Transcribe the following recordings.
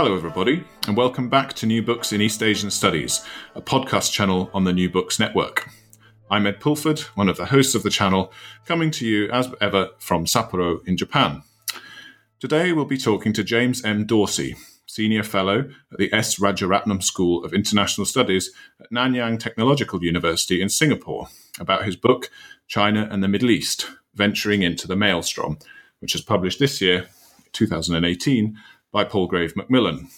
Hello, everybody, and welcome back to New Books in East Asian Studies, a podcast channel on the New Books Network. I'm Ed Pulford, one of the hosts of the channel, coming to you as ever from Sapporo in Japan. Today we'll be talking to James M. Dorsey, Senior Fellow at the S. Rajaratnam School of International Studies at Nanyang Technological University in Singapore, about his book, China and the Middle East Venturing into the Maelstrom, which was published this year, 2018, by Palgrave Macmillan.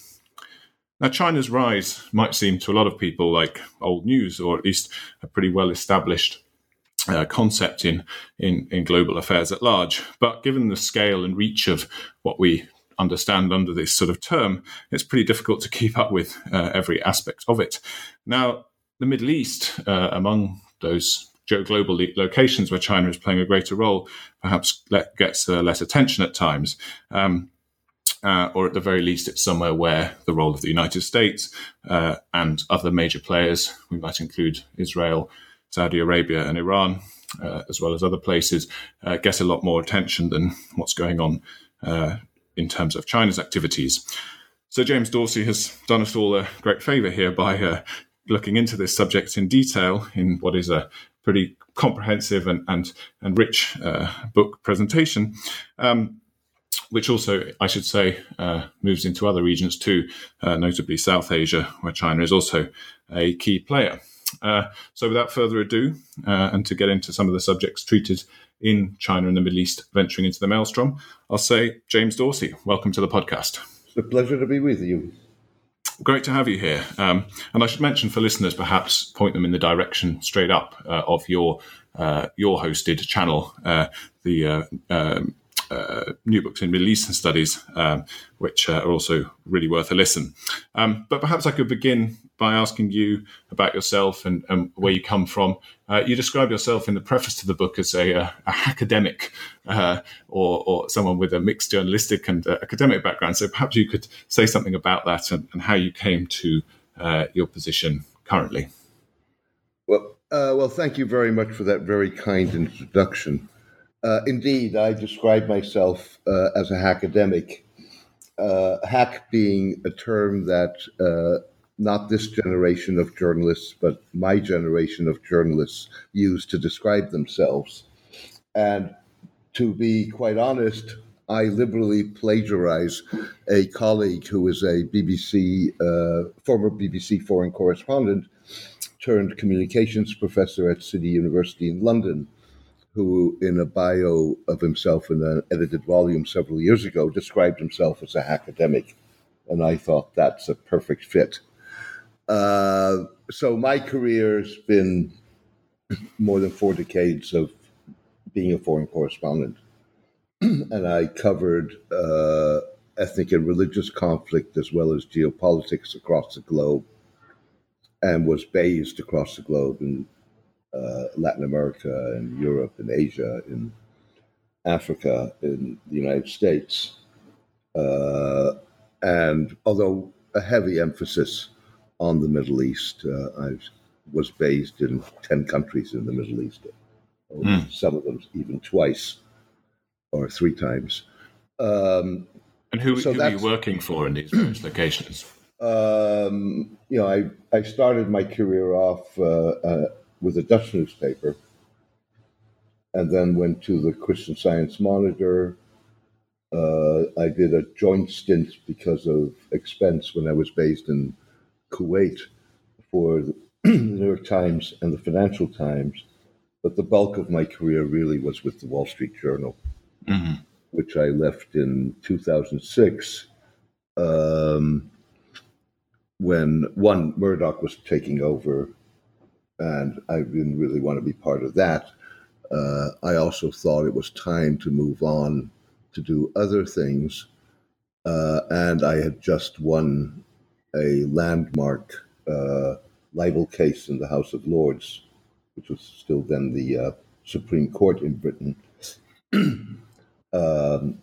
Now, China's rise might seem to a lot of people like old news, or at least a pretty well established uh, concept in, in, in global affairs at large. But given the scale and reach of what we understand under this sort of term, it's pretty difficult to keep up with uh, every aspect of it. Now, the Middle East, uh, among those global locations where China is playing a greater role, perhaps gets uh, less attention at times. Um, uh, or at the very least, it's somewhere where the role of the United States uh, and other major players, we might include Israel, Saudi Arabia, and Iran, uh, as well as other places, uh, get a lot more attention than what's going on uh, in terms of China's activities. So, James Dorsey has done us all a great favor here by uh, looking into this subject in detail in what is a pretty comprehensive and, and, and rich book presentation. Um, which also, I should say, uh, moves into other regions too, uh, notably South Asia, where China is also a key player. Uh, so, without further ado, uh, and to get into some of the subjects treated in China and the Middle East, venturing into the maelstrom, I'll say, James Dorsey, welcome to the podcast. It's a pleasure to be with you. Great to have you here. Um, and I should mention for listeners, perhaps point them in the direction straight up uh, of your uh, your hosted channel, the um, uh, new books in Middle Eastern studies, um, which uh, are also really worth a listen. Um, but perhaps I could begin by asking you about yourself and, and where you come from. Uh, you describe yourself in the preface to the book as a, a, a academic uh, or, or, someone with a mixed journalistic and uh, academic background. So perhaps you could say something about that and, and how you came to uh, your position currently. Well, well, thank you very much for that very kind introduction. Uh, indeed, I describe myself uh, as a hackademic. Uh, hack being a term that uh, not this generation of journalists, but my generation of journalists use to describe themselves. And to be quite honest, I liberally plagiarize a colleague who is a BBC, uh, former BBC foreign correspondent turned communications professor at City University in London who, in a bio of himself in an edited volume several years ago, described himself as a academic. And I thought that's a perfect fit. Uh, so my career has been more than four decades of being a foreign correspondent. and I covered uh, ethnic and religious conflict as well as geopolitics across the globe and was based across the globe in uh, Latin America and Europe and Asia, in Africa, in the United States. Uh, and although a heavy emphasis on the Middle East, uh, I was based in 10 countries in the Middle East, mm. some of them even twice or three times. Um, and who, so who are you working for in these various locations? Um, you know, I, I started my career off uh, uh, with a Dutch newspaper, and then went to the Christian Science Monitor. Uh, I did a joint stint because of expense when I was based in Kuwait for the New York Times and the Financial Times. But the bulk of my career really was with the Wall Street Journal, mm-hmm. which I left in 2006 um, when one, Murdoch was taking over and I didn't really want to be part of that. Uh, I also thought it was time to move on to do other things, uh, and I had just won a landmark uh, libel case in the House of Lords, which was still then the uh, Supreme Court in Britain, um,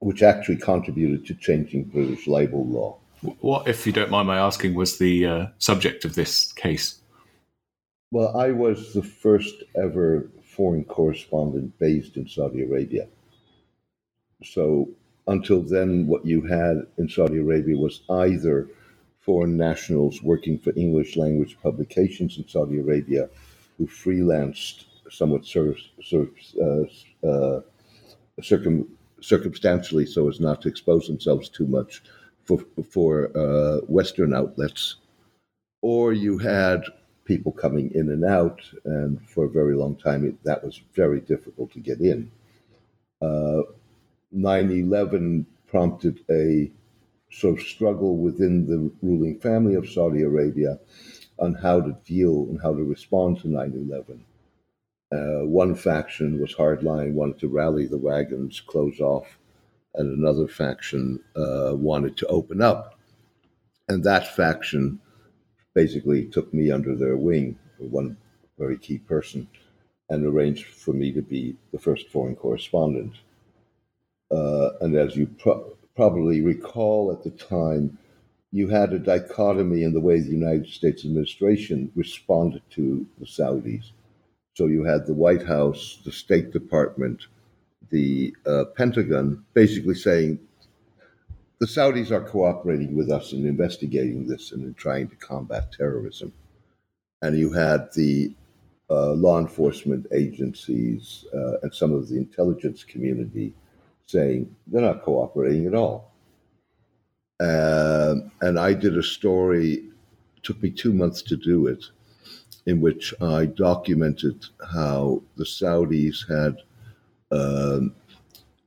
which actually contributed to changing British libel law. What, if you don't mind my asking, was the uh, subject of this case? Well, I was the first ever foreign correspondent based in Saudi Arabia. So until then, what you had in Saudi Arabia was either foreign nationals working for English language publications in Saudi Arabia who freelanced somewhat sort of, uh, uh, circum, circumstantially so as not to expose themselves too much for, for uh, Western outlets, or you had people coming in and out, and for a very long time it, that was very difficult to get in. Uh, 9 11 prompted a sort of struggle within the ruling family of Saudi Arabia on how to deal and how to respond to 9 11. Uh, one faction was hardline, wanted to rally the wagons, close off, and another faction uh, wanted to open up. And that faction basically took me under their wing, one very key person, and arranged for me to be the first foreign correspondent. Uh, and as you pro- probably recall at the time, you had a dichotomy in the way the United States administration responded to the Saudis. So you had the White House, the State Department, the uh, Pentagon basically saying the Saudis are cooperating with us in investigating this and in trying to combat terrorism. And you had the uh, law enforcement agencies uh, and some of the intelligence community saying they're not cooperating at all. Uh, and I did a story, took me two months to do it, in which I documented how the Saudis had um,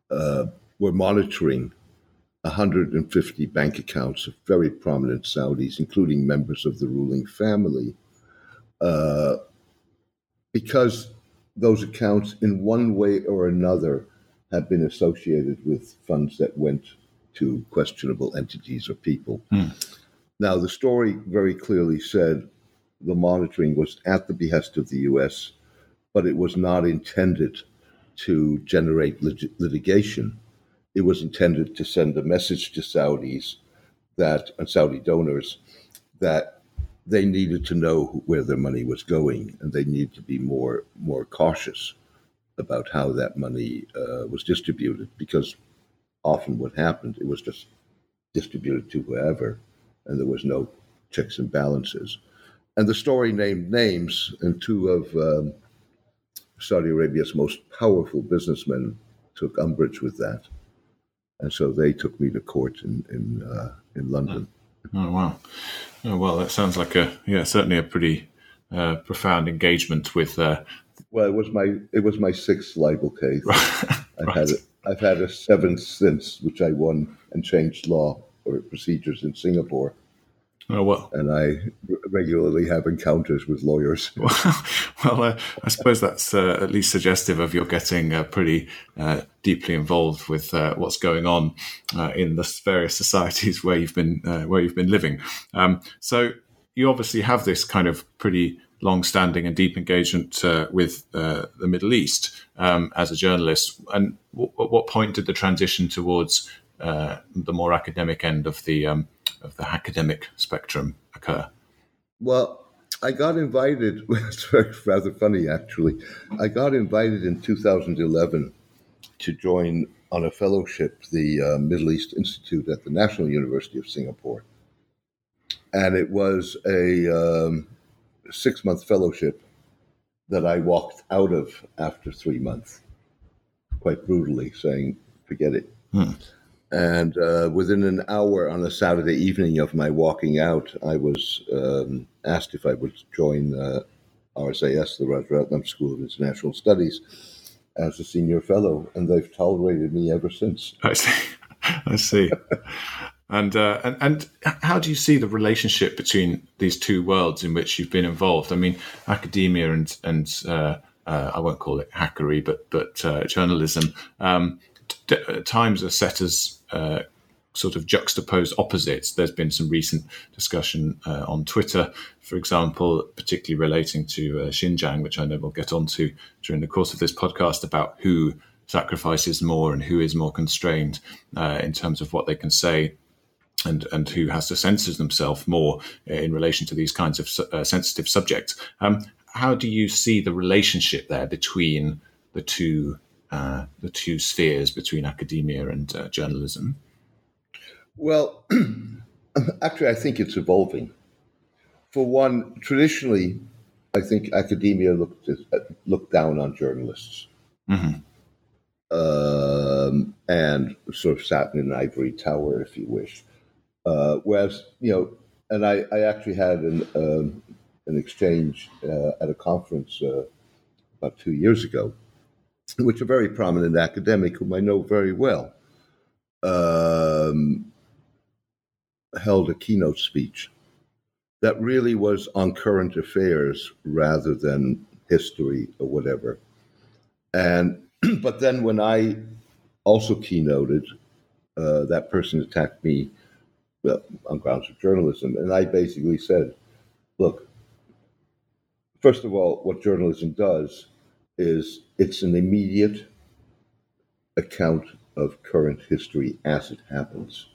uh, were monitoring 150 bank accounts of very prominent Saudis, including members of the ruling family, uh, because those accounts, in one way or another, have been associated with funds that went to questionable entities or people. Mm. Now, the story very clearly said the monitoring was at the behest of the U.S., but it was not intended to generate lit- litigation. It was intended to send a message to Saudis that and Saudi donors that they needed to know where their money was going and they needed to be more more cautious about how that money uh, was distributed because often what happened it was just distributed to whoever and there was no checks and balances. And the story named names and two of um, Saudi Arabia's most powerful businessmen took umbrage with that, and so they took me to court in in uh, in London. Oh wow! Oh well, that sounds like a yeah, certainly a pretty uh, profound engagement with. Uh, well, it was my it was my sixth libel case. I've right. had a, I've had a seventh since, which I won and changed law or procedures in Singapore. Oh well, and I regularly have encounters with lawyers. well, uh, I suppose that's uh, at least suggestive of your getting uh, pretty uh, deeply involved with uh, what's going on uh, in the various societies where you've been where you've been living. Um, so you obviously have this kind of pretty long-standing and deep engagement with the Middle East um, as a journalist. And w- at what point did the transition towards the more academic end of the um, of the academic spectrum occur? Well, I got invited. It's rather funny, actually. I got invited in 2011 to join on a fellowship the uh, Middle East Institute at the National University of Singapore, and it was a um, six-month fellowship that I walked out of after three months, quite brutally, saying, "Forget it." Hmm. And uh, within an hour on a Saturday evening of my walking out, I was um, asked if I would join uh, RSIS, the Rajaratnam School of International Studies, as a senior fellow, and they've tolerated me ever since. I see. I see. and, uh, and and how do you see the relationship between these two worlds in which you've been involved? I mean, academia and and uh, uh, I won't call it hackery, but but uh, journalism. Um, t- times are set as uh, sort of juxtaposed opposites. There's been some recent discussion uh, on Twitter, for example, particularly relating to uh, Xinjiang, which I know we'll get onto during the course of this podcast about who sacrifices more and who is more constrained uh, in terms of what they can say. And, and who has to censor themselves more in relation to these kinds of uh, sensitive subjects. Um, how do you see the relationship there between the two uh, the two spheres between academia and uh, journalism? Well, actually, I think it's evolving. For one, traditionally, I think academia looked looked down on journalists, mm-hmm. um, and sort of sat in an ivory tower, if you wish. Uh, whereas, you know, and I, I actually had an um, an exchange uh, at a conference uh, about two years ago, which a very prominent academic whom I know very well um, held a keynote speech that really was on current affairs rather than history or whatever. And but then when I also keynoted, uh, that person attacked me well, on grounds of journalism, and I basically said, "Look, first of all, what journalism does is it's an immediate account of current history as it happens."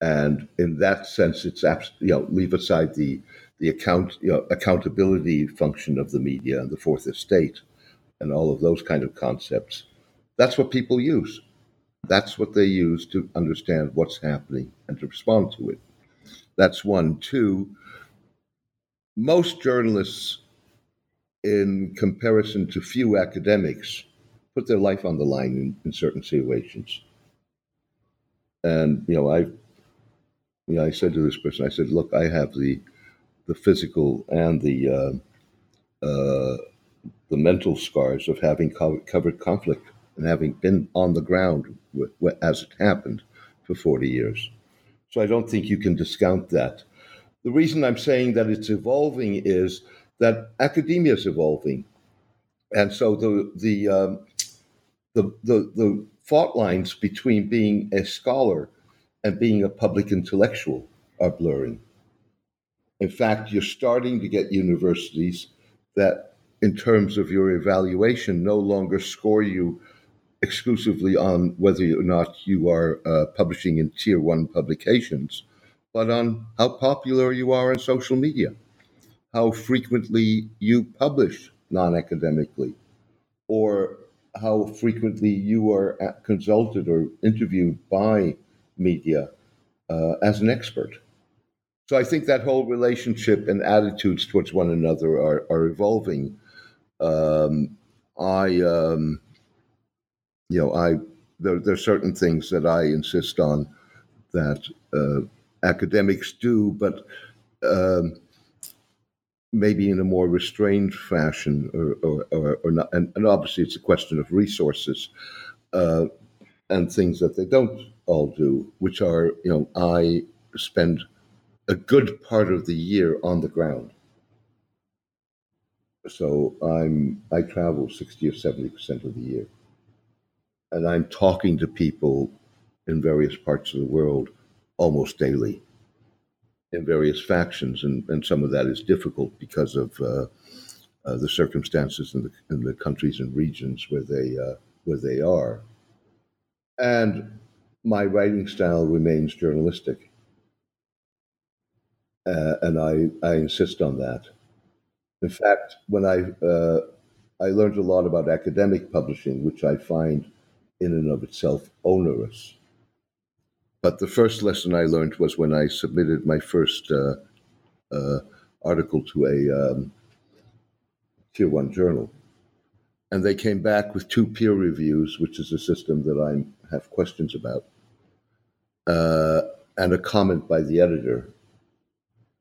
and in that sense, it's abs- you know leave aside the the account you know, accountability function of the media and the fourth estate and all of those kind of concepts. That's what people use. That's what they use to understand what's happening and to respond to it. That's one. Two. Most journalists, in comparison to few academics, put their life on the line in, in certain situations. And you know, I've you know, I said to this person, I said, look, I have the the physical and the uh, uh, the mental scars of having co- covered conflict and having been on the ground as it happened for 40 years. So I don't think you can discount that. The reason I'm saying that it's evolving is that academia is evolving, and so the the um, the, the the fault lines between being a scholar and being a public intellectual are blurring. In fact, you're starting to get universities that, in terms of your evaluation, no longer score you exclusively on whether or not you are uh, publishing in tier one publications, but on how popular you are on social media, how frequently you publish non academically, or how frequently you are consulted or interviewed by media uh, as an expert. So I think that whole relationship and attitudes towards one another are, are evolving. Um, I, um, you know, I there, there, are certain things that I insist on that uh, academics do, but um, maybe in a more restrained fashion, or, or, or, or not. And, and, obviously, it's a question of resources uh, and things that they don't all do, which are, you know, I spend a good part of the year on the ground. So I'm I travel 60 or 70 percent of the year. And I'm talking to people in various parts of the world almost daily in various factions, and, and some of that is difficult because of uh, uh, the circumstances in the, in the countries and regions where they uh, where they are. And my writing style remains journalistic. Uh, and I, I insist on that. In fact, when I, uh, I learned a lot about academic publishing, which I find in and of itself onerous. But the first lesson I learned was when I submitted my first uh, uh article to a um, tier one journal. And they came back with two peer reviews, which is a system that I have questions about uh, and a comment by the editor.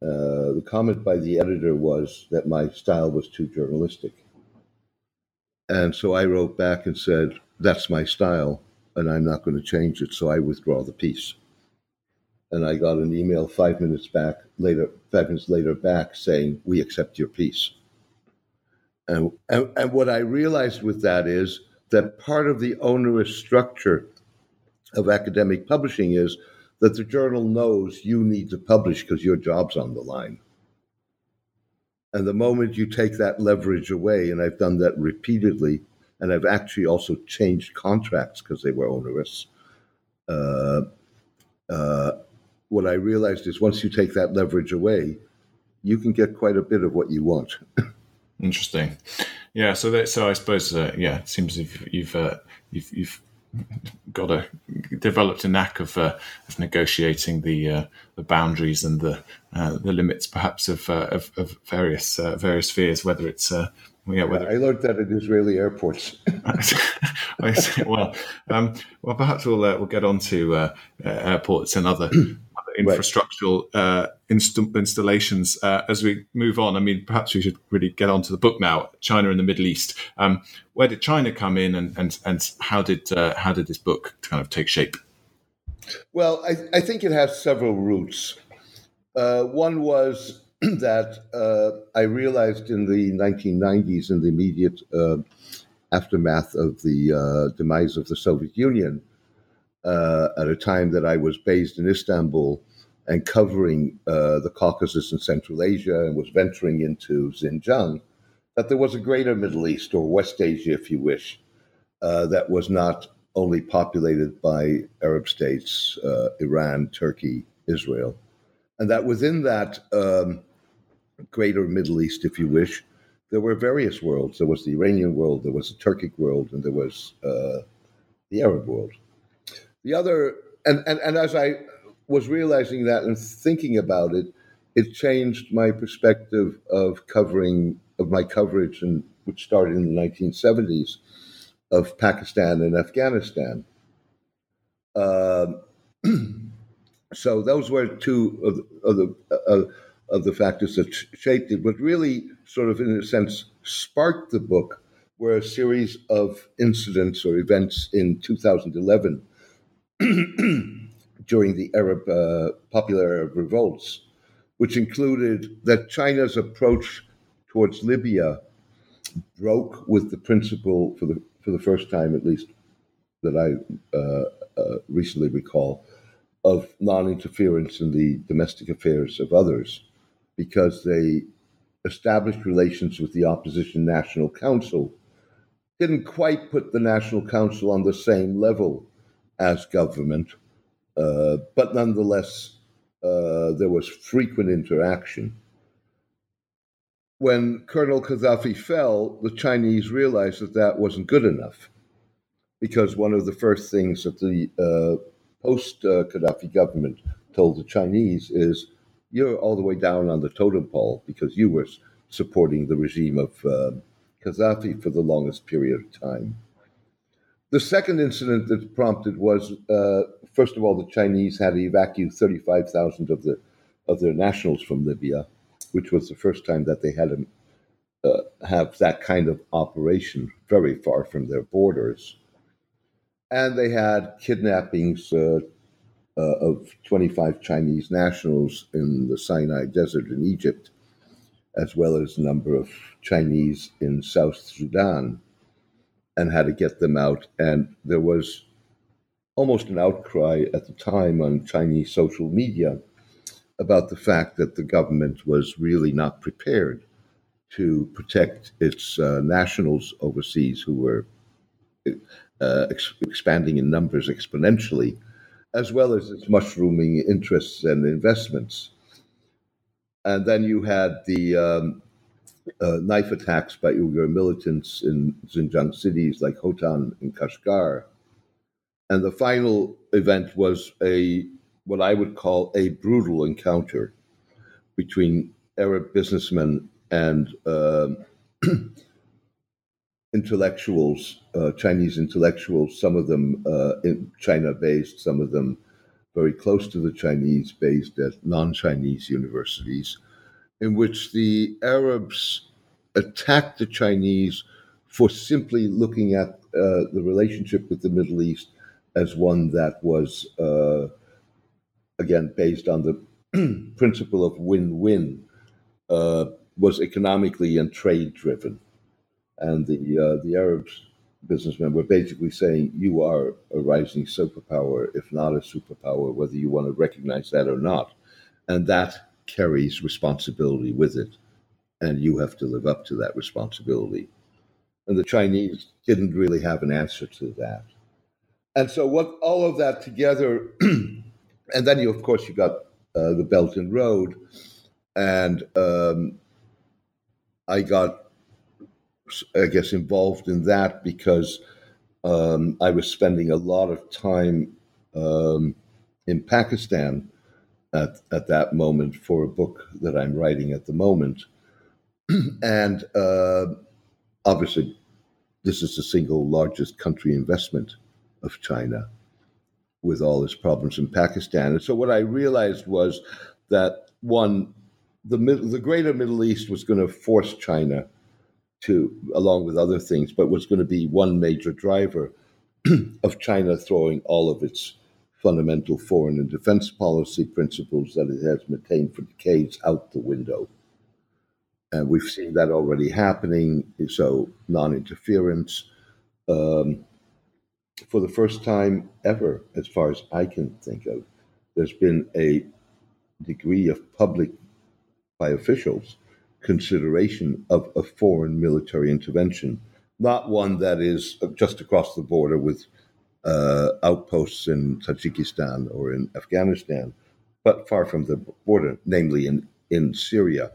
Uh, the comment by the editor was that my style was too journalistic. And so I wrote back and said, That's my style, and I'm not going to change it, so I withdraw the piece. And I got an email five minutes back later, five minutes later back saying, We accept your piece. And, and, and what I realized with that is that part of the onerous structure of academic publishing is that the journal knows you need to publish because your job's on the line. And the moment you take that leverage away, and I've done that repeatedly, and I've actually also changed contracts because they were onerous. Uh, uh, what I realized is once you take that leverage away, you can get quite a bit of what you want. Interesting. Yeah, so that, so I suppose uh, yeah, it seems you've you've uh, you've, you've got a developed a knack of uh, of negotiating the uh, the boundaries and the uh, the limits, perhaps of uh, of, of, various uh, various spheres. Whether it's uh, yeah, whether I learned that at Israeli airports. well, um, well, perhaps we'll we'll get on to airports and other infrastructural uh, inst- installations uh, as we move on. I mean, perhaps we should really get on to the book now. China and the Middle East. Um, where did China come in, and and, and how did uh, how did this book kind of take shape? Well, I, I think it has several roots. Uh, one was that uh, I realized in the 1990s, in the immediate uh, aftermath of the demise of the Soviet Union uh, at a time that I was based in Istanbul and covering uh, the Caucasus and Central Asia and was venturing into Xinjiang, that there was a greater Middle East or West Asia, if you wish, uh, that was not only populated by Arab states, uh, Iran, Turkey, Israel, and that within that um, greater Middle East, if you wish, there were various worlds. There was the Iranian world, there was the Turkic world, and there was uh, the Arab world. The other, and, and, and as I was realizing that and thinking about it, it changed my perspective of covering, of my coverage, and which started in the 1970s, of Pakistan and Afghanistan. Uh, so those were two of the, of the, uh, of the factors that shaped it, but really sort of, in a sense, sparked the book were a series of incidents or events in 2011 during the Arab uh, popular Arab revolts, which included that China's approach towards Libya broke with the principle for the for the first time, at least that I uh, uh, recently recall, of non-interference in the domestic affairs of others, because they established relations with the opposition National Council. Didn't quite put the National Council on the same level as government, uh, but nonetheless, uh, there was frequent interaction. When Colonel Gaddafi fell, the Chinese realized that that wasn't good enough because one of the first things that the uh, post Gaddafi government told the Chinese is you're all the way down on the totem pole because you were supporting the regime of uh, Gaddafi for the longest period of time. The second incident that prompted was, uh, first of all, the Chinese had to evacuate 35,000 of the of their nationals from Libya, which was the first time that they had to uh, have that kind of operation very far from their borders. And they had kidnappings uh, of 25 Chinese nationals in the Sinai Desert in Egypt, as well as a number of Chinese in South Sudan and how to get them out. And there was almost an outcry at the time on Chinese social media about the fact that the government was really not prepared to protect its uh, nationals overseas who were uh, ex- expanding in numbers exponentially, as well as its mushrooming interests and investments. And then you had the um, uh, knife attacks by Uyghur militants in Xinjiang cities like Hotan and Kashgar. And the final event was a what I would call a brutal encounter between Arab businessmen and uh, intellectuals, uh, Chinese intellectuals, some of them uh, China based, some of them very close to the Chinese based at non Chinese universities in which the Arabs attacked the Chinese for simply looking at uh, the relationship with the Middle East as one that was, uh, again, based on the principle of win win, uh, was economically and trade driven. And the, uh, the Arabs businessmen were basically saying, You are a rising superpower, if not a superpower, whether you want to recognize that or not. And that carries responsibility with it, and you have to live up to that responsibility. And the Chinese didn't really have an answer to that. And so, what all of that together, and then you, of course, you got uh, the Belt and Road, and um, I got I guess, involved in that because um, I was spending a lot of time um, in Pakistan at, at that moment for a book that I'm writing at the moment. and uh, obviously, this is the single largest country investment of China with all its problems in Pakistan. And so what I realized was that one, the the greater Middle East was going to force China to, along with other things, but was going to be one major driver of China throwing all of its fundamental foreign and defense policy principles that it has maintained for decades out the window. And we've seen that already happening. So, non interference. Um, for the first time ever, as far as I can think of, there's been a degree of public, by officials, consideration of a foreign military intervention, not one that is just across the border with uh, outposts in Tajikistan or in Afghanistan, but far from the border, namely in, in Syria,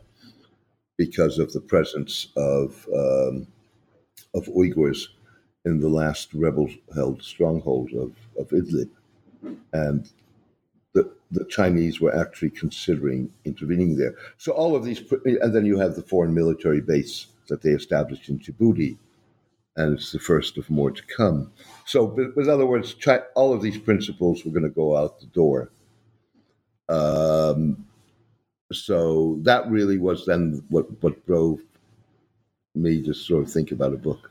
because of the presence of, um, of Uyghurs in the last rebel held stronghold of, of Idlib. And the, Chinese were actually considering intervening there. So all of these, and then you have the foreign military base that they established in Djibouti, and it's the first of more to come. So, but, in other words, all of these principles were going to go out the door. Um, so that really was then what what drove me to sort of think about a book.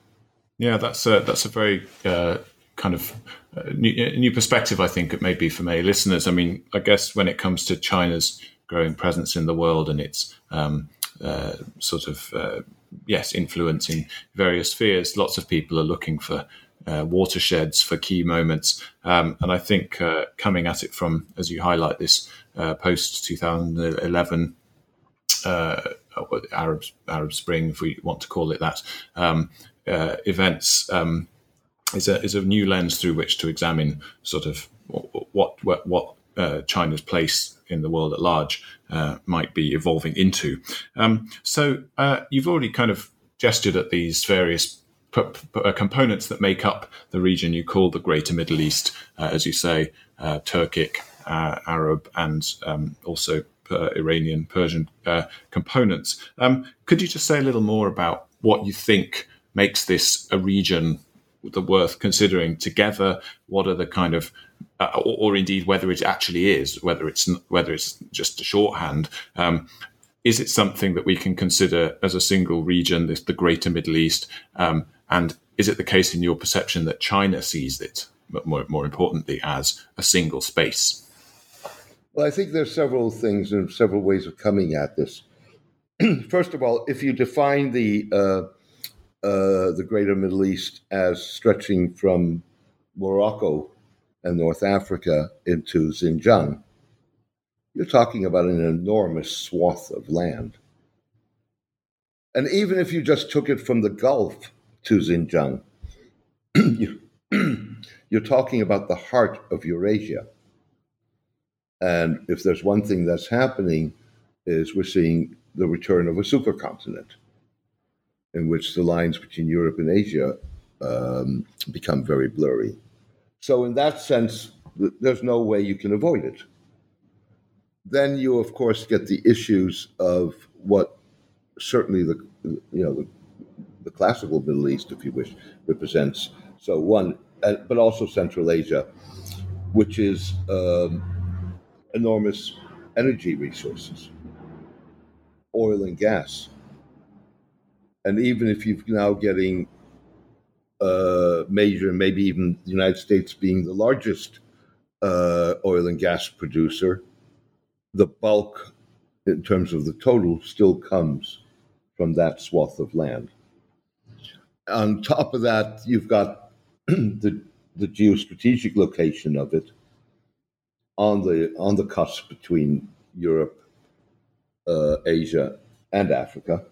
Yeah, that's a that's a very uh, kind of uh, new, new, perspective. I think it may be for many listeners. I mean, I guess when it comes to China's growing presence in the world and its um, uh, sort of uh, yes influence in various spheres, lots of people are looking for. Uh, watersheds for key moments, um, and I think uh, coming at it from, as you highlight, this post 2011 Arab Arab Spring, if we want to call it that, um, uh, events um, is a is a new lens through which to examine sort of what what what uh, China's place in the world at large uh, might be evolving into. Um, so uh, you've already kind of gestured at these various uh, components that make up the region you call the Greater Middle East, uh, as you say, Turkic, Arab, and um, also Iranian, Persian components. Um, could you just say a little more about what you think? makes this a region the worth considering together? What are the kind of, uh, or, or, indeed whether it actually is, whether it's whether it's just a shorthand. Um, is it something that we can consider as a single region, this, the Greater Middle East? Um, and is it the case in your perception that China sees it, more, more importantly, as a single space? Well, I think there's several things and several ways of coming at this. First of all, if you define the uh, uh, the greater Middle East as stretching from Morocco and North Africa into Xinjiang, you're talking about an enormous swath of land. And even if you just took it from the Gulf to Xinjiang, you, you're talking about the heart of Eurasia. And if there's one thing that's happening, is we're seeing the return of a supercontinent in which the lines between Europe and Asia um, become very blurry. So, in that sense, there's no way you can avoid it. Then you, of course, get the issues of what certainly the you know the, the classical Middle East, if you wish, represents. So one, uh, but also Central Asia, which is um, enormous energy resources, oil and gas and even if you're now getting uh, major, maybe even the United States being the largest uh, oil and gas producer, the bulk in terms of the total still comes from that swath of land. On top of that, you've got the the geostrategic location of it on the on the cusp between Europe, uh, Asia, and Africa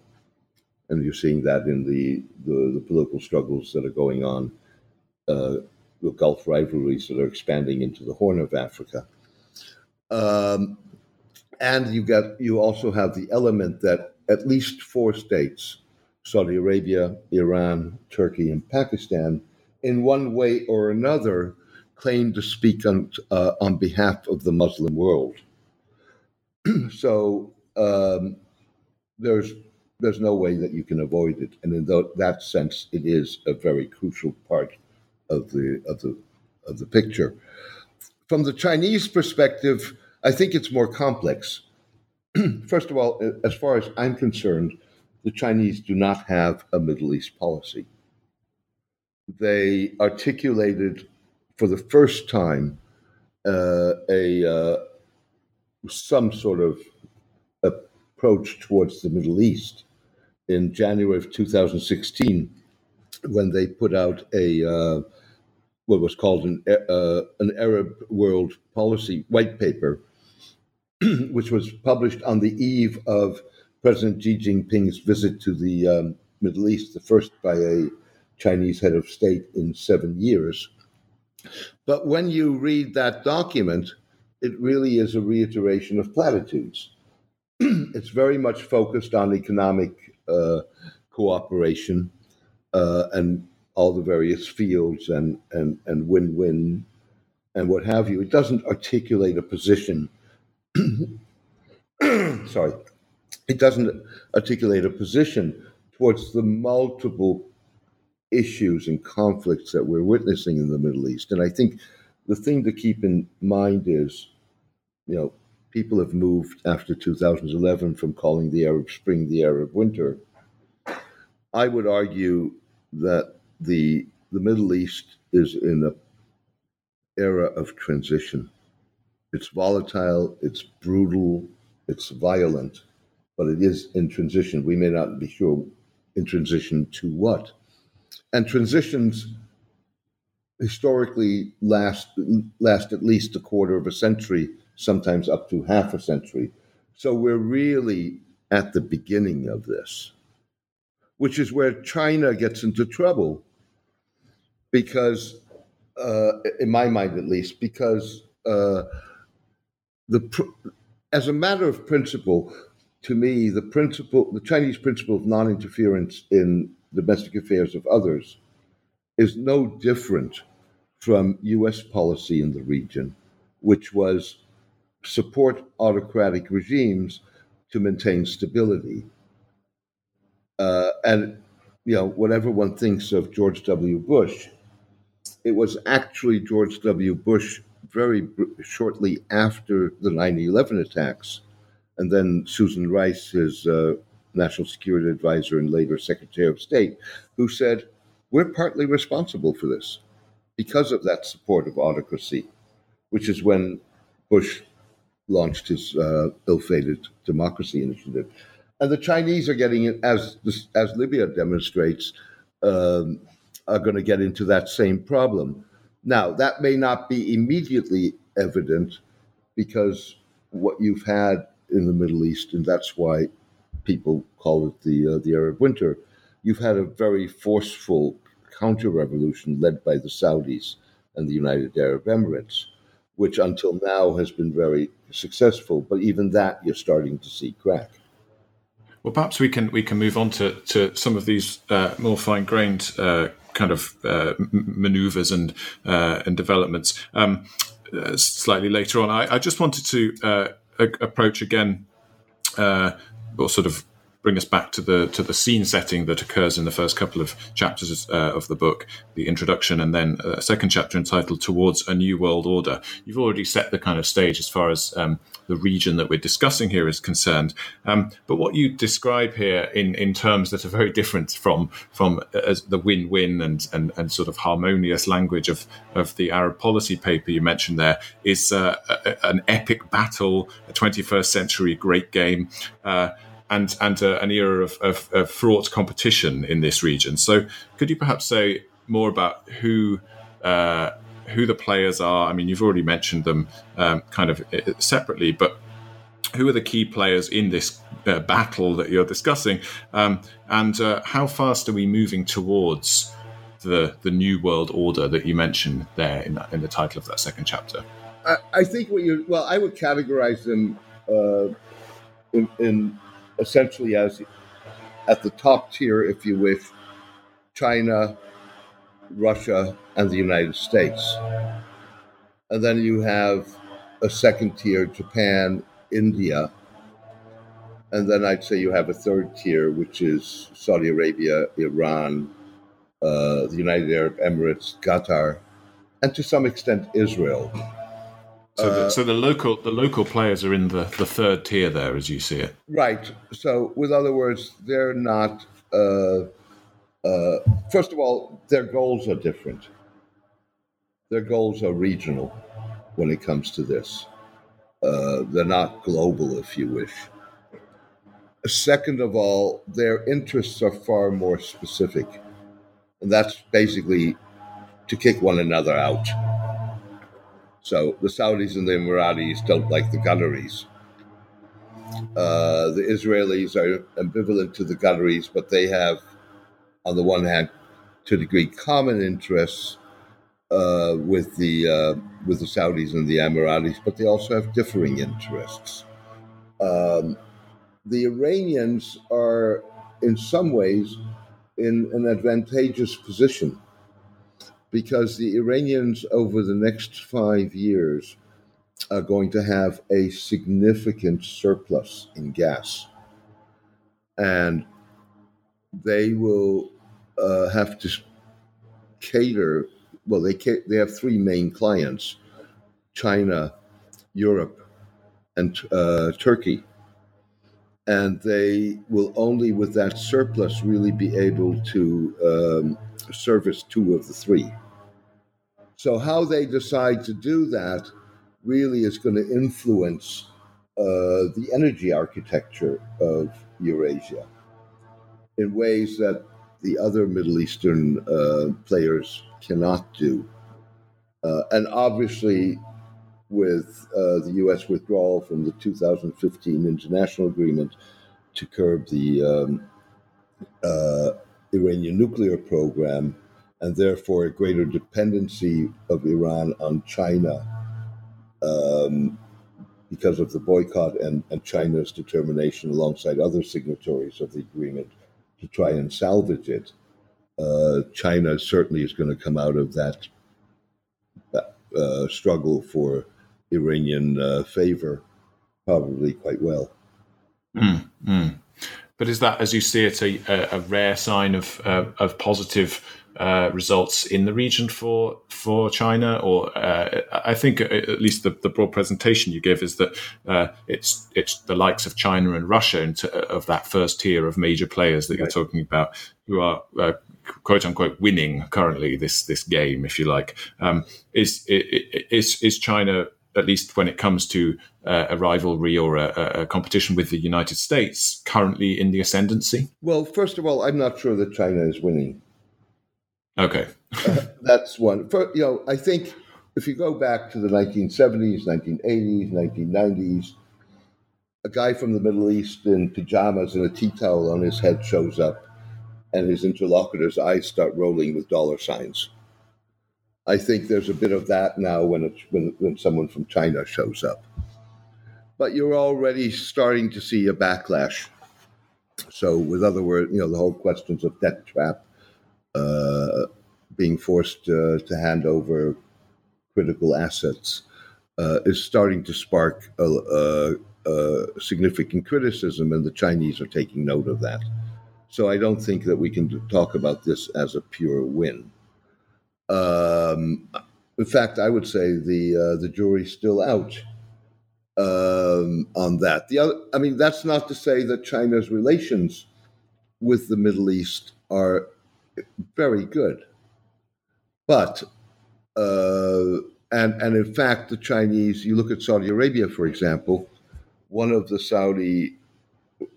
and you're seeing that in the, the, the political struggles that are going on, uh, the Gulf rivalries that are expanding into the Horn of Africa. Um, and you got you also have the element that at least four states Saudi Arabia, Iran, Turkey, and Pakistan, in one way or another, claim to speak on, uh, on behalf of the Muslim world. so um, there's there's no way that you can avoid it, and in that sense, it is a very crucial part of the of the of the picture. From the Chinese perspective, I think it's more complex. First of all, as far as I'm concerned, the Chinese do not have a Middle East policy. They articulated for the first time uh, a uh, some sort of approach towards the Middle East in January of 2016 when they put out a uh, what was called an uh, an Arab World Policy white paper, which was published on the eve of President Xi Jinping's visit to the um, Middle East, the first by a Chinese head of state in seven years. But when you read that document, it really is a reiteration of platitudes. it's very much focused on economic uh, cooperation uh, and all the various fields and, and, and win win and what have you. It doesn't articulate a position. Sorry. It doesn't articulate a position towards the multiple issues and conflicts that we're witnessing in the Middle East. And I think the thing to keep in mind is, you know, people have moved after 2011 from calling the Arab Spring the Arab Winter. I would argue that the the Middle East is in a era of transition. It's volatile, it's brutal, it's violent, but it is in transition. We may not be sure in transition to what. And transitions historically last last at least a quarter of a century, sometimes up to half a century. So we're really at the beginning of this, which is where China gets into trouble because, uh, in my mind at least, because uh, the as a matter of principle, to me, the principle, the Chinese principle of non-interference in domestic affairs of others is no different from U.S. policy in the region, which was support autocratic regimes to maintain stability. Uh, and you know, whatever one thinks of George W. Bush, it was actually George W. Bush very shortly after the 9 11 attacks, and then Susan Rice, his uh, national security advisor and later Secretary of State, who said, We're partly responsible for this because of that support of autocracy, which is when Bush launched his uh, ill-fated democracy initiative. And the Chinese are getting, as as Libya demonstrates, um, are going to get into that same problem. Now, that may not be immediately evident because what you've had in the Middle East, and that's why people call it the uh, the Arab Winter. You've had a very forceful counter revolution led by the Saudis and the United Arab Emirates, which until now has been very successful. But even that, you're starting to see crack. Well, perhaps we can we can move on to, to some of these uh, more fine grained uh, kind of uh, maneuvers and uh, and developments um, uh, slightly later on. I, I just wanted to uh, approach again, or sort of bring us back to the to the scene setting that occurs in the first couple of chapters uh, of the book, the introduction, and then a second chapter entitled "Towards a New World Order." You've already set the kind of stage as far as um, the region that we're discussing here is concerned. Um, but what you describe here in, in terms that are very different from from uh, the win-win and, and and sort of harmonious language of of the Arab policy paper you mentioned there is uh, a, an epic battle, a 21st century great game. Uh, and and uh, an era of, of, of, fraught competition in this region. So, could you perhaps say more about who uh, who the players are? I mean, you've already mentioned them um, kind of uh, separately, but who are the key players in this uh, battle that you're discussing, um, and uh, how fast are we moving towards the the new world order that you mentioned there in, in the title of that second chapter? I, I think what you well, I would categorize them uh, in, in essentially as at the top tier, if you wish, China, Russia, and the United States. And then you have a second tier, Japan, India. And then I'd say you have a third tier, which is Saudi Arabia, Iran, uh, the United Arab Emirates, Qatar, and to some extent Israel. So, the, uh, so the local the local players are in the, the third tier there, as you see it. Right. So, with other words, they're not. Uh, uh, first of all, their goals are different. Their goals are regional when it comes to this. Uh, they're not global, if you wish. Second of all, their interests are far more specific, and that's basically to kick one another out. So the Saudis and the Emiratis don't like the Qataris. Uh, the Israelis are ambivalent to the Qataris, but they have, on the one hand, to a degree, common interests uh, with the uh, with the Saudis and the Emiratis, but they also have differing interests. Um, the Iranians are, in some ways, in an advantageous position because the Iranians over the next five years are going to have a significant surplus in gas. And they will uh, have to cater, well, they, they have three main clients China, Europe, and uh, Turkey. And they will only, with that surplus, really be able to um, service two of the three. So, how they decide to do that really is going to influence uh, the energy architecture of Eurasia in ways that the other Middle Eastern uh, players cannot do. Uh, and obviously, with uh, the U.S. withdrawal from the 2015 international agreement to curb the um, uh, Iranian nuclear program, and therefore a greater dependency of Iran on China um, because of the boycott and, and, China's determination, alongside other signatories of the agreement, to try and salvage it. Uh, China certainly is going to come out of that uh, struggle for Iranian uh, favor probably quite well. Mm, mm. But is that, as you see it, a, a rare sign of uh, of positive uh, results in the region for for China, or uh, I think uh, at least the, the, broad presentation you give is that uh, it's it's the likes of China and Russia of that first tier of major players that you're talking about who are uh, quote unquote winning currently this this game, if you like. Um, is is is China at least when it comes to uh, a rivalry or a, a, competition with the United States, currently in the ascendancy? Well, first of all, I'm not sure that China is winning. Okay. uh, that's one. For, you know, I think if you go back to the 1970s, 1980s, 1990s, a guy from the Middle East in pajamas and a tea towel on his head shows up, and his interlocutor's eyes start rolling with dollar signs. I think there's a bit of that now when, when, when someone from China shows up. But you're already starting to see a backlash. So, with other words, you know, the whole questions of debt trap, uh, being forced uh, to hand over critical assets uh, is starting to spark a, a, a, significant criticism, and the Chinese are taking note of that. So I don't think that we can talk about this as a pure win. Um, in fact, I would say the uh, the jury's still out um, on that. The other, I mean, that's not to say that China's relations with the Middle East are very good. But, uh, and, and in fact, the Chinese, you look at Saudi Arabia, for example, one of the Saudi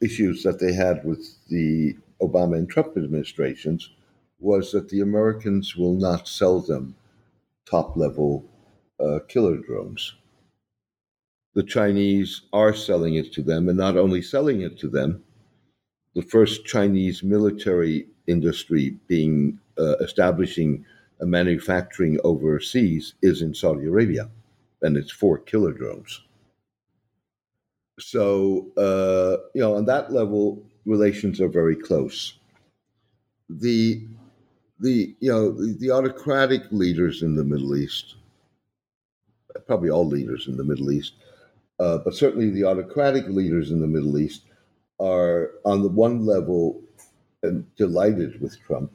issues that they had with the Obama and Trump administrations was that the Americans will not sell them top level uh, killer drones. The Chinese are selling it to them, and not only selling it to them, the first Chinese military industry being uh, establishing a manufacturing overseas is in Saudi Arabia, and it's for killer drones. So uh, you know, on that level, relations are very close. The the you know the, the autocratic leaders in the Middle East, probably all leaders in the Middle East, uh, but certainly the autocratic leaders in the Middle East are on the one level delighted with Trump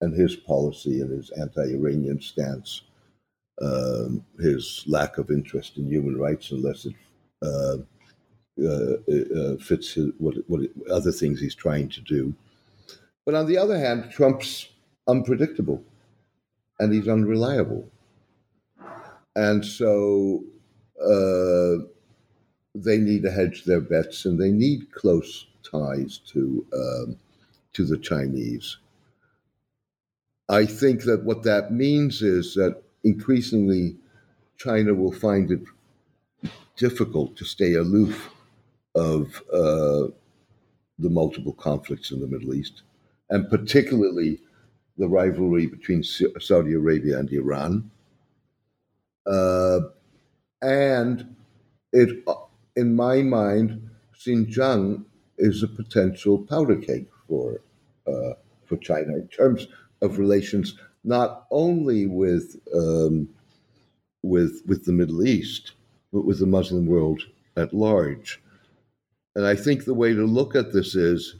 and his policy and his anti-Iranian stance, um, his lack of interest in human rights unless it uh, uh, uh, fits his, what, what other things he's trying to do. But on the other hand, Trump's unpredictable and he's unreliable. And so uh, they need to hedge their bets and they need close ties to um, to the Chinese. I think that what that means is that increasingly China will find it difficult to stay aloof of uh, the multiple conflicts in the Middle East, and particularly the rivalry between Saudi Arabia and Iran. Uh, and it, in my mind, Xinjiang is a potential powder keg for uh, for China in terms of relations, not only with um, with with the Middle East, but with the Muslim world at large. And I think the way to look at this is,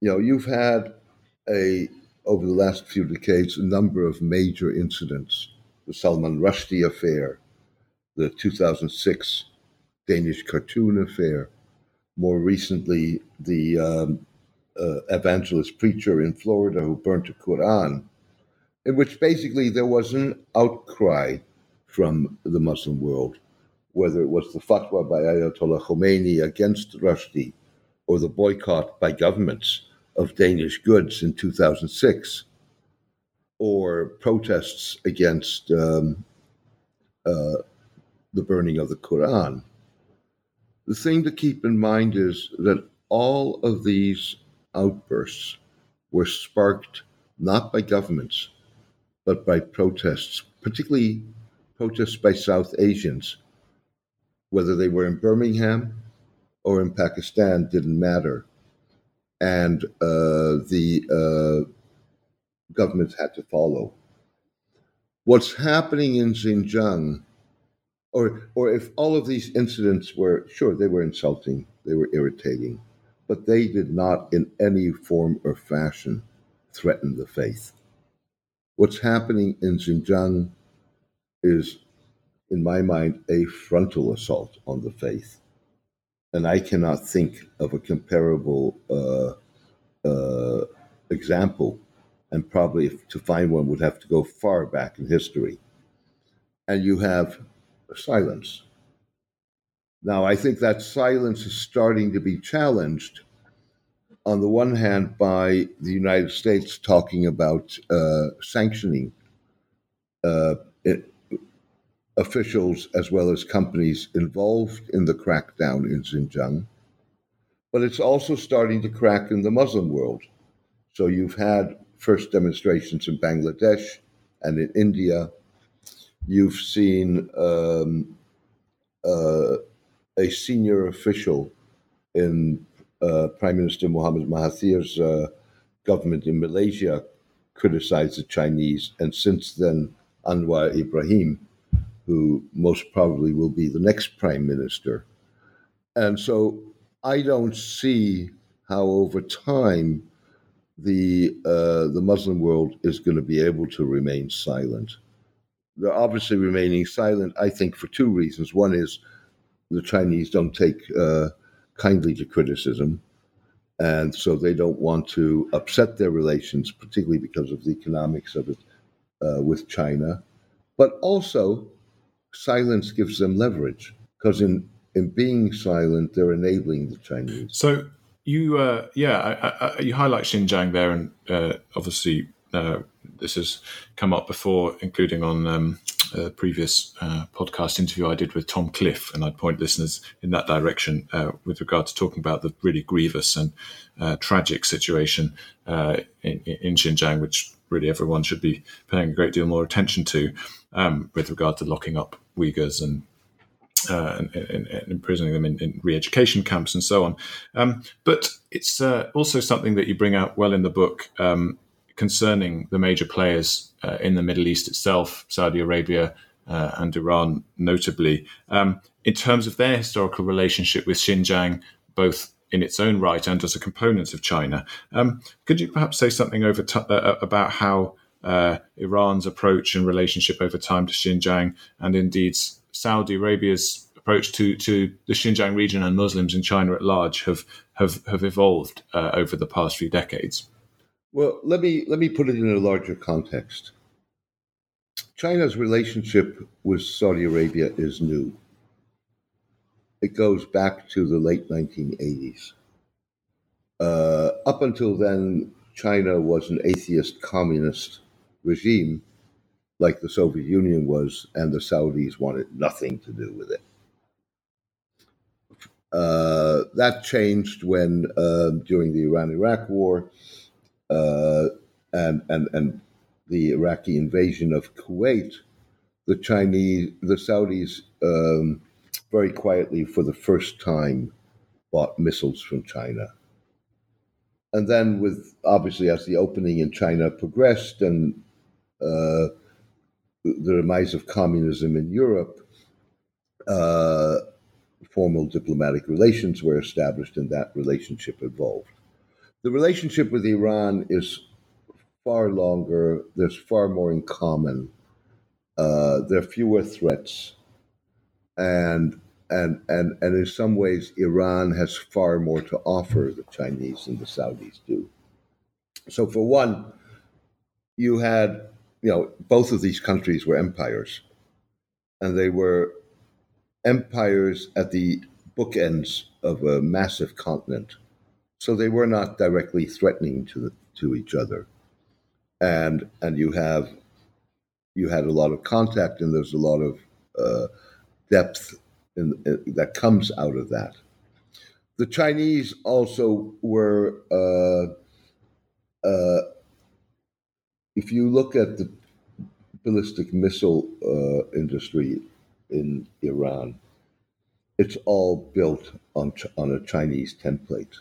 you know, you've had a over the last few decades a number of major incidents: the Salman Rushdie affair, the 2006 Danish cartoon affair, more recently the um, uh, evangelist preacher in Florida who burnt a Quran, in which basically there was an outcry from the Muslim world whether it was the fatwa by Ayatollah Khomeini against Rushdie or the boycott by governments of Danish goods in 2006 or protests against um, uh, the burning of the Quran. The thing to keep in mind is that all of these outbursts were sparked not by governments, but by protests, particularly protests by South Asians whether they were in Birmingham or in Pakistan didn't matter. And uh, the uh, governments had to follow. What's happening in Xinjiang, or, or if all of these incidents were, sure, they were insulting, they were irritating, but they did not in any form or fashion threaten the faith. What's happening in Xinjiang is in my mind, a frontal assault on the faith. And I cannot think of a comparable uh, uh, example. And probably to find one would have to go far back in history. And you have silence. Now, I think that silence is starting to be challenged, on the one hand, by the United States talking about uh, sanctioning uh, officials as well as companies involved in the crackdown in Xinjiang. But it's also starting to crack in the Muslim world. So you've had first demonstrations in Bangladesh and in India. You've seen um, uh, a senior official in uh, Prime Minister Mohammed Mahathir's uh, government in Malaysia criticize the Chinese, and since then, Anwar Ibrahim who most probably will be the next prime minister. And so I don't see how over time the uh, the Muslim world is going to be able to remain silent. They're obviously remaining silent, I think, for two reasons. One is the Chinese don't take uh, kindly to criticism, and so they don't want to upset their relations, particularly because of the economics of it uh, with China. But also, silence gives them leverage because in in being silent, they're enabling the Chinese. So you, uh, yeah, I, I, you highlight Xinjiang there, and uh, obviously uh, this has come up before, including on um, a previous uh, podcast interview I did with Tom Cliff, and I'd point listeners in that direction uh, with regard to talking about the really grievous and uh, tragic situation in, in Xinjiang, which really everyone should be paying a great deal more attention to um, with regard to locking up Uyghurs and uh, and, and, and, imprisoning them in, in, re-education camps and so on. Um, but it's uh, also something that you bring out well in the book um, concerning the major players uh, in the Middle East itself, Saudi Arabia uh, and Iran, notably, um, in terms of their historical relationship with Xinjiang, both in its own right and as a component of China. Um, could you perhaps say something over t- uh, about how uh, Iran's approach and relationship over time to Xinjiang, and indeed Saudi Arabia's approach to, to the Xinjiang region and Muslims in China at large have have, have evolved uh, over the past few decades? Well, let me let me put it in a larger context. China's relationship with Saudi Arabia is new. It goes back to the late 1980s. Uh, up until then, China was an atheist communist regime like the Soviet Union was, and the Saudis wanted nothing to do with it. Uh, that changed when, uh, during the Iran Iraq War uh, and, and, and the Iraqi invasion of Kuwait, the Chinese, the Saudis um, very quietly for the first time bought missiles from China. And then, with obviously, as the opening in China progressed and uh, the demise of communism in Europe, uh, formal diplomatic relations were established and that relationship evolved. The relationship with Iran is far longer, there's far more in common, uh, there are fewer threats, and and and and in some ways, Iran has far more to offer the Chinese than the Saudis do. So, for one, you had you know, both of these countries were empires, and they were empires at the bookends of a massive continent. So they were not directly threatening to the, to each other, and and you have you had a lot of contact, and there's a lot of uh, depth in, in, that comes out of that. The Chinese also were. Uh, uh, if you look at the ballistic missile uh, industry in Iran, it's all built on on a Chinese template.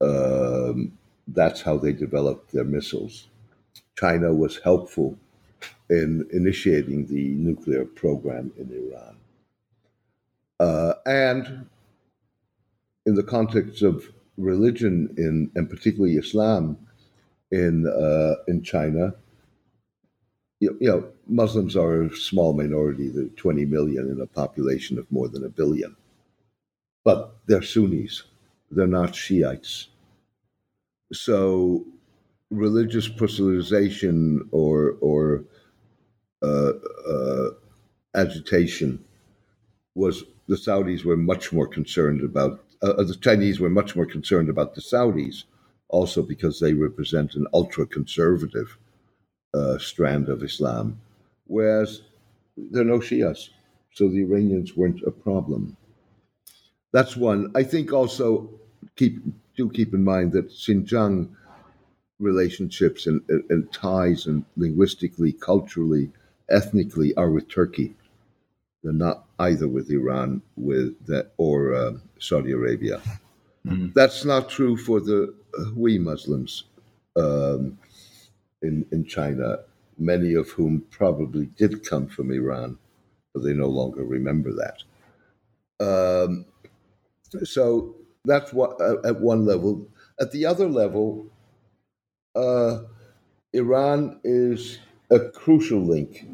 Um, that's how they developed their missiles. China was helpful in initiating the nuclear program in Iran. Uh, and in the context of religion in, and particularly Islam, in uh, in China. You, you, know, Muslims are a small minority, they're 20 million in a population of more than a billion. But they're Sunnis, they're not Shiites. So religious proselytization or, or uh, uh, agitation was the Saudis were much more concerned about, uh, the Chinese were much more concerned about the Saudis also because they represent an ultra conservative uh, strand of Islam, whereas there are no Shias, so the Iranians weren't a problem. That's one. I think also keep do keep in mind that Xinjiang relationships and, and ties and linguistically, culturally, ethnically are with Turkey. They're not either with Iran, with that or uh, Saudi Arabia. Mm-hmm. That's not true for the Hui Muslims um, in in China, many of whom probably did come from Iran, but they no longer remember that. Um, so that's what uh, at one level. At the other level, uh, Iran is a crucial link,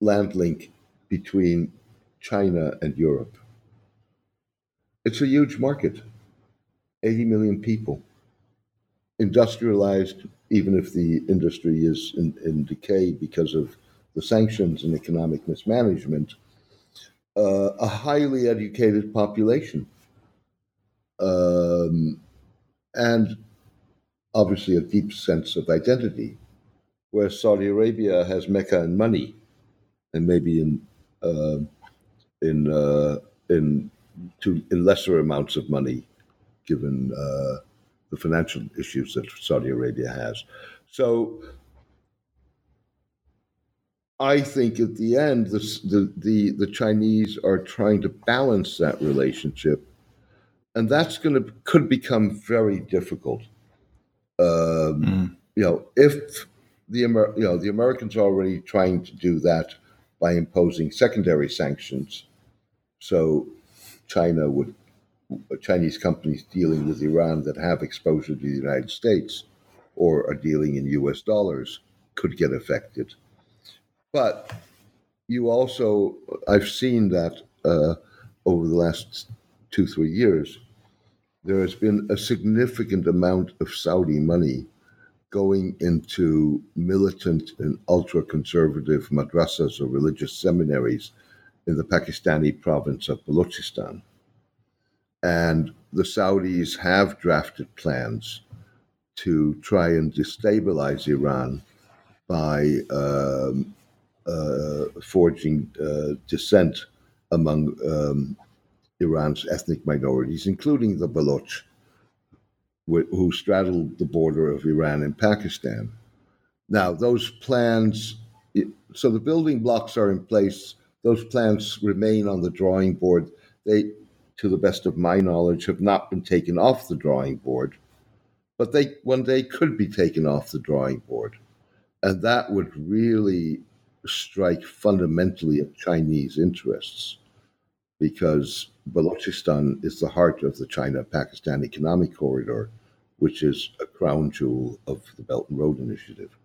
land link between China and Europe. It's a huge market. 80 million people, industrialized, even if the industry is in, in decay because of the sanctions and economic mismanagement, uh, a highly educated population, um, and obviously a deep sense of identity. Where Saudi Arabia has Mecca and money, and maybe in uh, in uh, in to in lesser amounts of money given uh, the financial issues that Saudi Arabia has. So I think at the end, the, the, the, the Chinese are trying to balance that relationship, and that's going to could become very difficult. Um, mm. You know, if the Amer- you know the Americans are already trying to do that by imposing secondary sanctions, so China would Chinese companies dealing with Iran that have exposure to the United States or are dealing in U.S. dollars could get affected. But you also, I've seen that uh, over the last two, three years, there has been a significant amount of Saudi money going into militant and ultra conservative madrasas or religious seminaries in the Pakistani province of Balochistan. And the Saudis have drafted plans to try and destabilize Iran by um, uh, forging uh, dissent among um, Iran's ethnic minorities, including the Baloch, who straddled the border of Iran and Pakistan. Now, those plans, so the building blocks are in place. Those plans remain on the drawing board. They, to the best of my knowledge, have not been taken off the drawing board, but they one day could be taken off the drawing board. And that would really strike fundamentally at Chinese interests because Balochistan is the heart of the China Pakistan Economic Corridor, which is a crown jewel of the Belt and Road Initiative.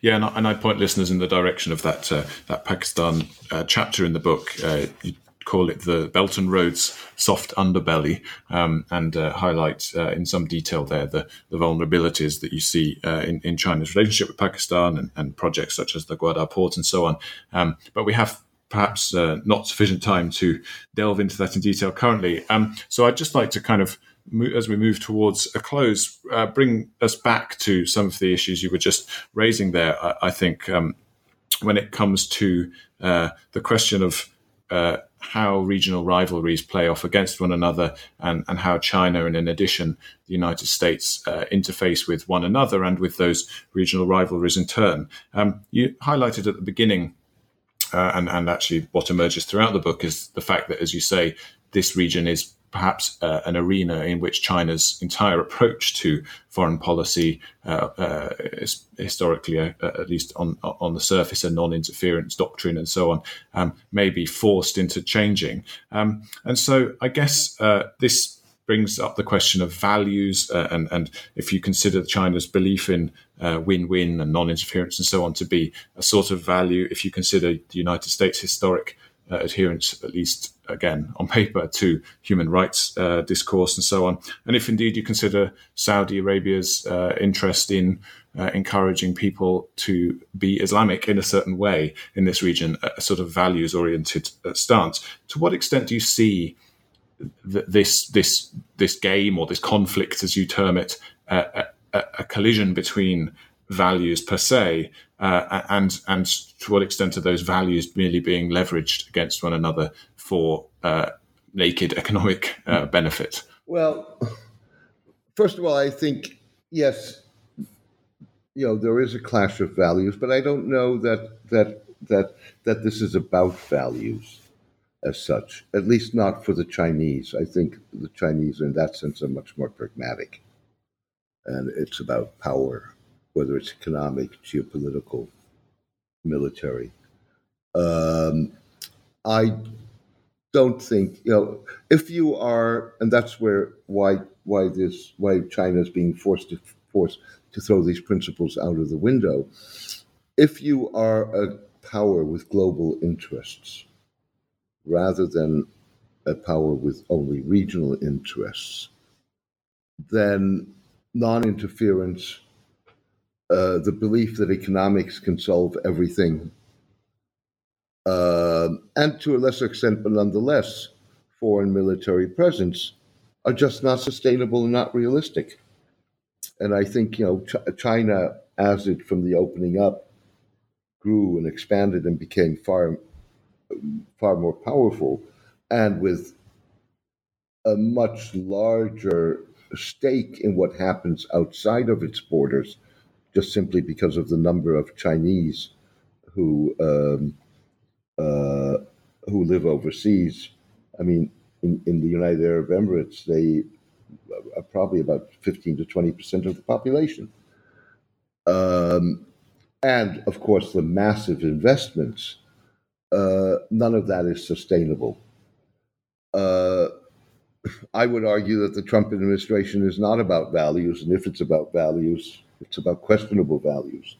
Yeah, and I, and I point listeners in the direction of that uh, that Pakistan uh, chapter in the book. Uh, you call it the Belt and Road's soft underbelly, um, and uh, highlight uh, in some detail there the, the vulnerabilities that you see uh, in, in China's relationship with Pakistan and, and, projects such as the Gwadar port and so on. Um, but we have perhaps uh, not sufficient time to delve into that in detail currently. Um, so I'd just like to kind of as we move towards a close, uh, bring us back to some of the issues you were just raising there. I, I think um, when it comes to uh, the question of how regional rivalries play off against one another and, and how China and in addition the United States uh, interface with one another and with those regional rivalries in turn. Um, you highlighted at the beginning uh, and, and actually what emerges throughout the book is the fact that, as you say, this region is perhaps uh, an arena in which China's entire approach to foreign policy, uh, uh, is historically, uh, uh, at least on on the surface, a non-interference doctrine and so on, um, may be forced into changing. Um, and so, I guess uh, this brings up the question of values, and and if you consider China's belief in win-win and non-interference and so on to be a sort of value, if you consider the United States' historic uh, adherence, at least again on paper, to human rights uh, discourse and so on. And if indeed you consider Saudi Arabia's uh, interest in uh, encouraging people to be Islamic in a certain way in this region, a sort of values oriented uh, stance, to what extent do you see? Th- this this this game or this conflict, as you term it, a, a collision between values per se, uh, and and to what extent are those values merely being leveraged against one another for uh, naked economic uh, benefit? Well, first of all, I think yes, you know there is a clash of values, but I don't know that that that that this is about values as such. At least not for the Chinese. I think the Chinese, in that sense, are much more pragmatic, and it's about power whether it's economic, geopolitical, military. Um, I don't think you know if you are, and that's where why why this why China is being forced to force to throw these principles out of the window. If you are a power with global interests, rather than a power with only regional interests, then non-interference uh, the belief that economics can solve everything, uh, and to a lesser extent, but nonetheless, foreign military presence, are just not sustainable and not realistic. And I think you know Ch- China, as it from the opening up, grew and expanded and became far, far more powerful, and with a much larger stake in what happens outside of its borders just simply because of the number of Chinese who um, uh, who live overseas. I mean, in, in the United Arab Emirates, they are probably about 15 to 20 percent of the population. Um, and of course, the massive investments, uh, none of that is sustainable. Uh, I would argue that the Trump administration is not about values, and if it's about values, it's about questionable values.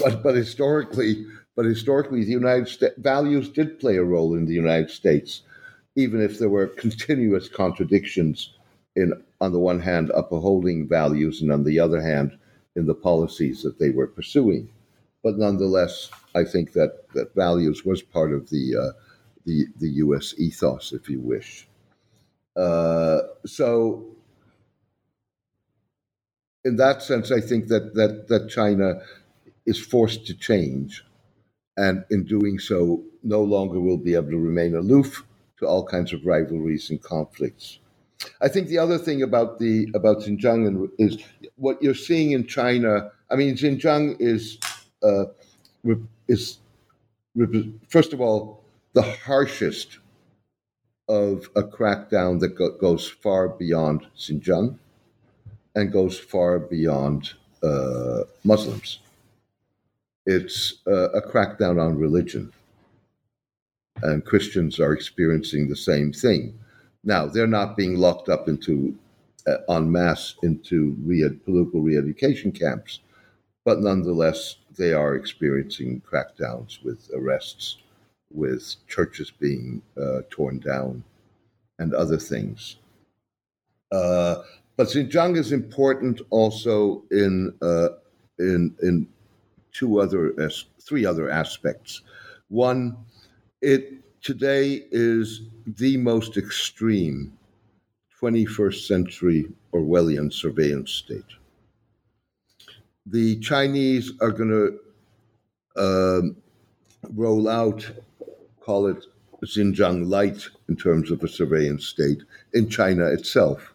But but historically, but historically, the United States values did play a role in the United States, even if there were continuous contradictions in, on the one hand, upholding values, and on the other hand, in the policies that they were pursuing. But nonetheless, I think that that values was part of the uh, the the U.S. ethos, if you wish. Uh, so, in that sense, I think that that that China is forced to change, and in doing so, no longer will be able to remain aloof to all kinds of rivalries and conflicts. I think the other thing about the about Xinjiang is what you're seeing in China. I mean, Xinjiang is uh, is first of all the harshest of a crackdown that go- goes far beyond Xinjiang and goes far beyond uh, Muslims. It's uh, a crackdown on religion. And Christians are experiencing the same thing. Now, they're not being locked up into, uh, en masse, into re- political re education camps, but nonetheless, they are experiencing crackdowns with arrests with churches being uh, torn down and other things. Uh, but Xinjiang is important also in uh, in in two other three other aspects. One, it today is the most extreme 21st century Orwellian surveillance state. The Chinese are going to um, roll out call it Xinjiang Light in terms of a surveillance state in China itself.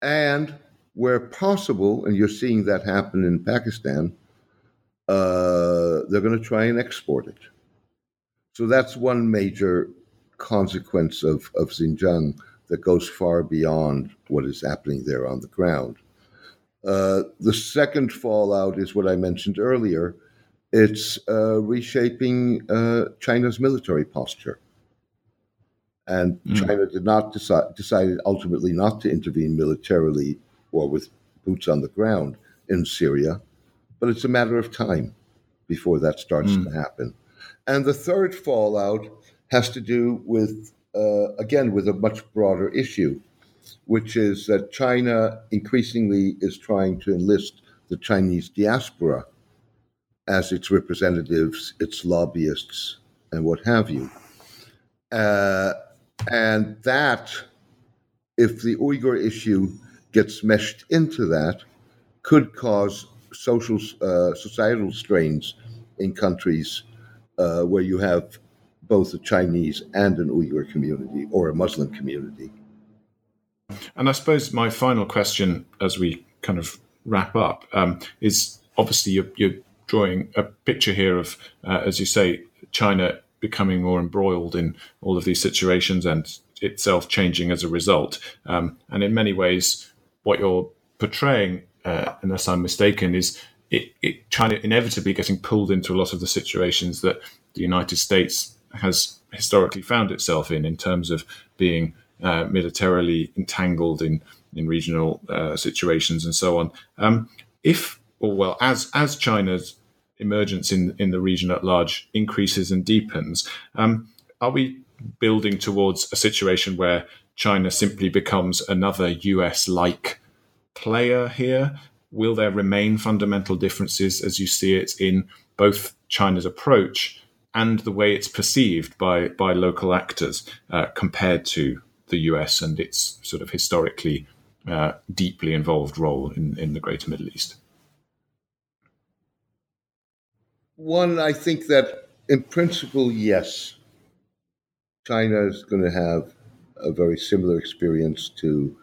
And where possible, and you're seeing that happen in Pakistan, uh, they're going to try and export it. So that's one major consequence of, of Xinjiang that goes far beyond what is happening there on the ground. Uh, the second fallout is what I mentioned earlier, it's uh, reshaping uh, China's military posture. And mm. China did not decide, decided ultimately not to intervene militarily or with boots on the ground in Syria, but it's a matter of time before that starts mm. to happen. And the third fallout has to do with, uh, again, with a much broader issue, which is that China increasingly is trying to enlist the Chinese diaspora as its representatives, its lobbyists, and what have you. Uh, and that, if the Uyghur issue gets meshed into that, could cause social, uh, societal strains in countries uh, where you have both a Chinese and an Uyghur community or a Muslim community. And I suppose my final question, as we kind of wrap up, um, is obviously you're, you're drawing a picture here of, uh, as you say, China becoming more embroiled in all of these situations and itself changing as a result. Um, and in many ways, what you're portraying, uh, unless I'm mistaken, is it, it, China inevitably getting pulled into a lot of the situations that the United States has historically found itself in, in terms of being uh, militarily entangled in in regional uh, situations and so on. Um, if or well, as as China's emergence in in the region at large increases and deepens, um, are we building towards a situation where China simply becomes another US like player here? Will there remain fundamental differences as you see it in both China's approach and the way it's perceived by, by local actors uh, compared to the US and its sort of historically uh, deeply involved role in, in the Greater Middle East? One, I think that in principle, yes, China is going to have a very similar experience to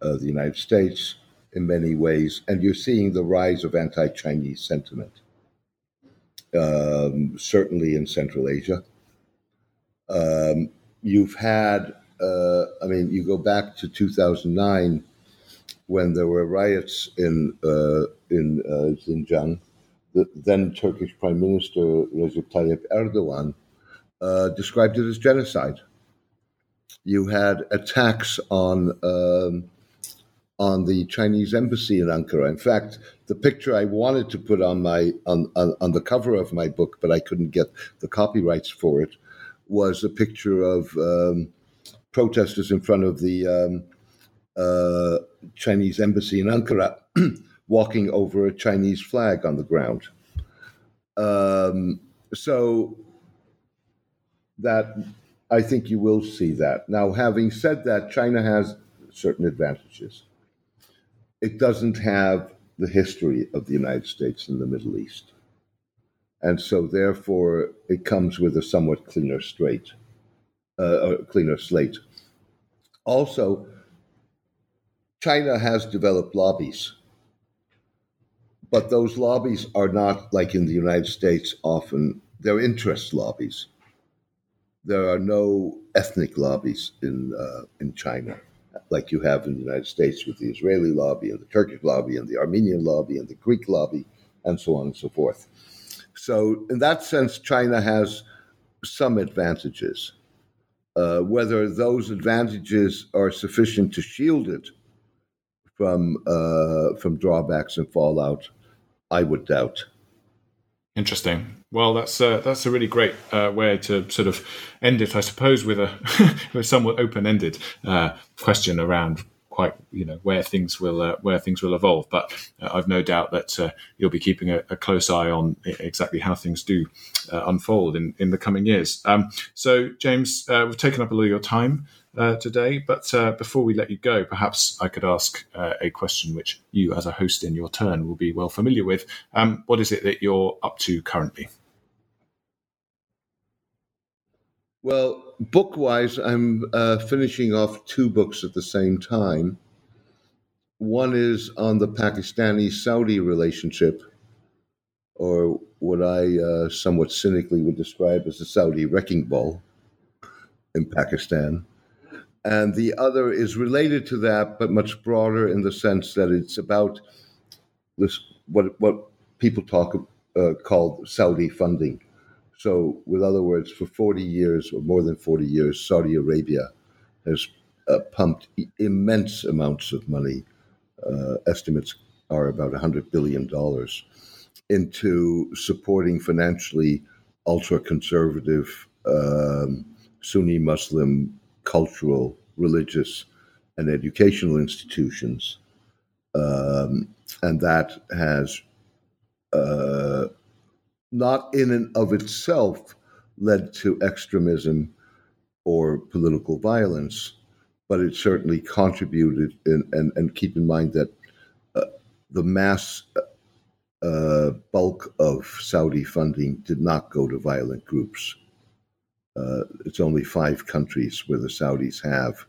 uh, the United States in many ways, and you're seeing the rise of anti Chinese sentiment. um, certainly in Central Asia. Um, you've had, uh, I mean, you go back to 2009 when there were riots in uh, in uh, Xinjiang. The then Turkish Prime Minister Recep Tayyip Erdogan uh, described it as genocide. You had attacks on um, on the Chinese embassy in Ankara. In fact, the picture I wanted to put on my on, on, on the cover of my book, but I couldn't get the copyrights for it, was a picture of um, protesters in front of the um, uh, Chinese embassy in Ankara walking over a Chinese flag on the ground. Um, so that I think you will see that. Now, having said that, China has certain advantages. It doesn't have the history of the United States in the Middle East. And so, therefore, it comes with a somewhat cleaner straight, uh, cleaner slate. Also, China has developed lobbies, but those lobbies are not like in the United States. Often, they're interest lobbies. There are no ethnic lobbies in uh, in China like you have in the United States with the Israeli lobby and the Turkish lobby and the Armenian lobby and the Greek lobby and so on and so forth. So, in that sense, China has some advantages. Uh, whether those advantages are sufficient to shield it from uh, from drawbacks and fallout, I would doubt. Interesting. Well, that's uh, that's a really great uh, way to sort of end it, I suppose, with a with somewhat open ended uh, question around quite you know where things will uh, where things will evolve. But uh, I've no doubt that uh, you'll be keeping a, a, close eye on exactly how things do unfold in in the coming years. Um, so, James, we've taken up a lot of your time uh, today. But uh, before we let you go, perhaps I could ask uh, a question which you, as a host in your turn, will be well familiar with. Um, what is it that you're up to currently? Well, book wise, I'm uh, finishing off two books at the same time. One is on the Pakistani Saudi relationship, or what I uh, somewhat cynically would describe as the Saudi wrecking ball in Pakistan and the other is related to that, but much broader in the sense that it's about this what what people talk uh, called Saudi funding. So, with other words, for 40 years or more than 40 years, Saudi Arabia has uh, pumped immense amounts of money. Uh, estimates are about 100 billion dollars into supporting financially ultra conservative um, Sunni Muslim cultural, religious, and educational institutions. Um, and that has uh, not in and of itself led to extremism or political violence, but it certainly contributed. In, and, and keep in mind that uh, the mass uh, bulk of Saudi funding did not go to violent groups. Uh, it's only five countries where the Saudis have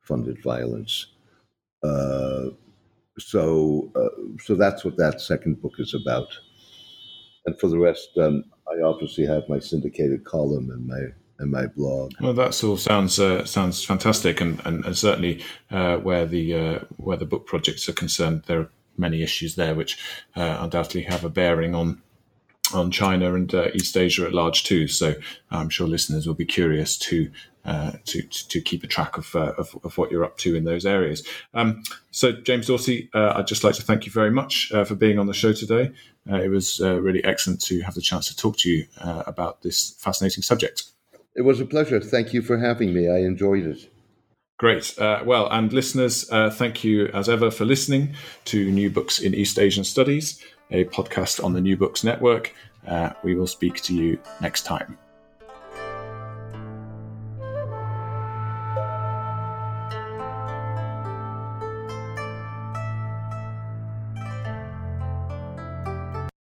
funded violence. Uh, so, uh, so that's what that second book is about. And for the rest, um, I obviously have my syndicated column and my and my blog. Well, that all sounds uh, sounds fantastic, and and, and certainly uh, where the uh, where the book projects are concerned, there are many issues there which uh, undoubtedly have a bearing on on China and uh, East Asia at large too. So I'm sure listeners will be curious to uh, to, to keep a track of, uh, of, of what you're up to in those areas. Um, so James Dorsey, uh, I'd just like to thank you very much uh, for being on the show today. Uh, it was really excellent to have the chance to talk to you about this fascinating subject. It was a pleasure. Thank you for having me. I enjoyed it. Great. Uh, well, and listeners, uh, thank you as ever for listening to New Books in East Asian Studies a podcast on the New Books Network. Uh, we will speak to you next time.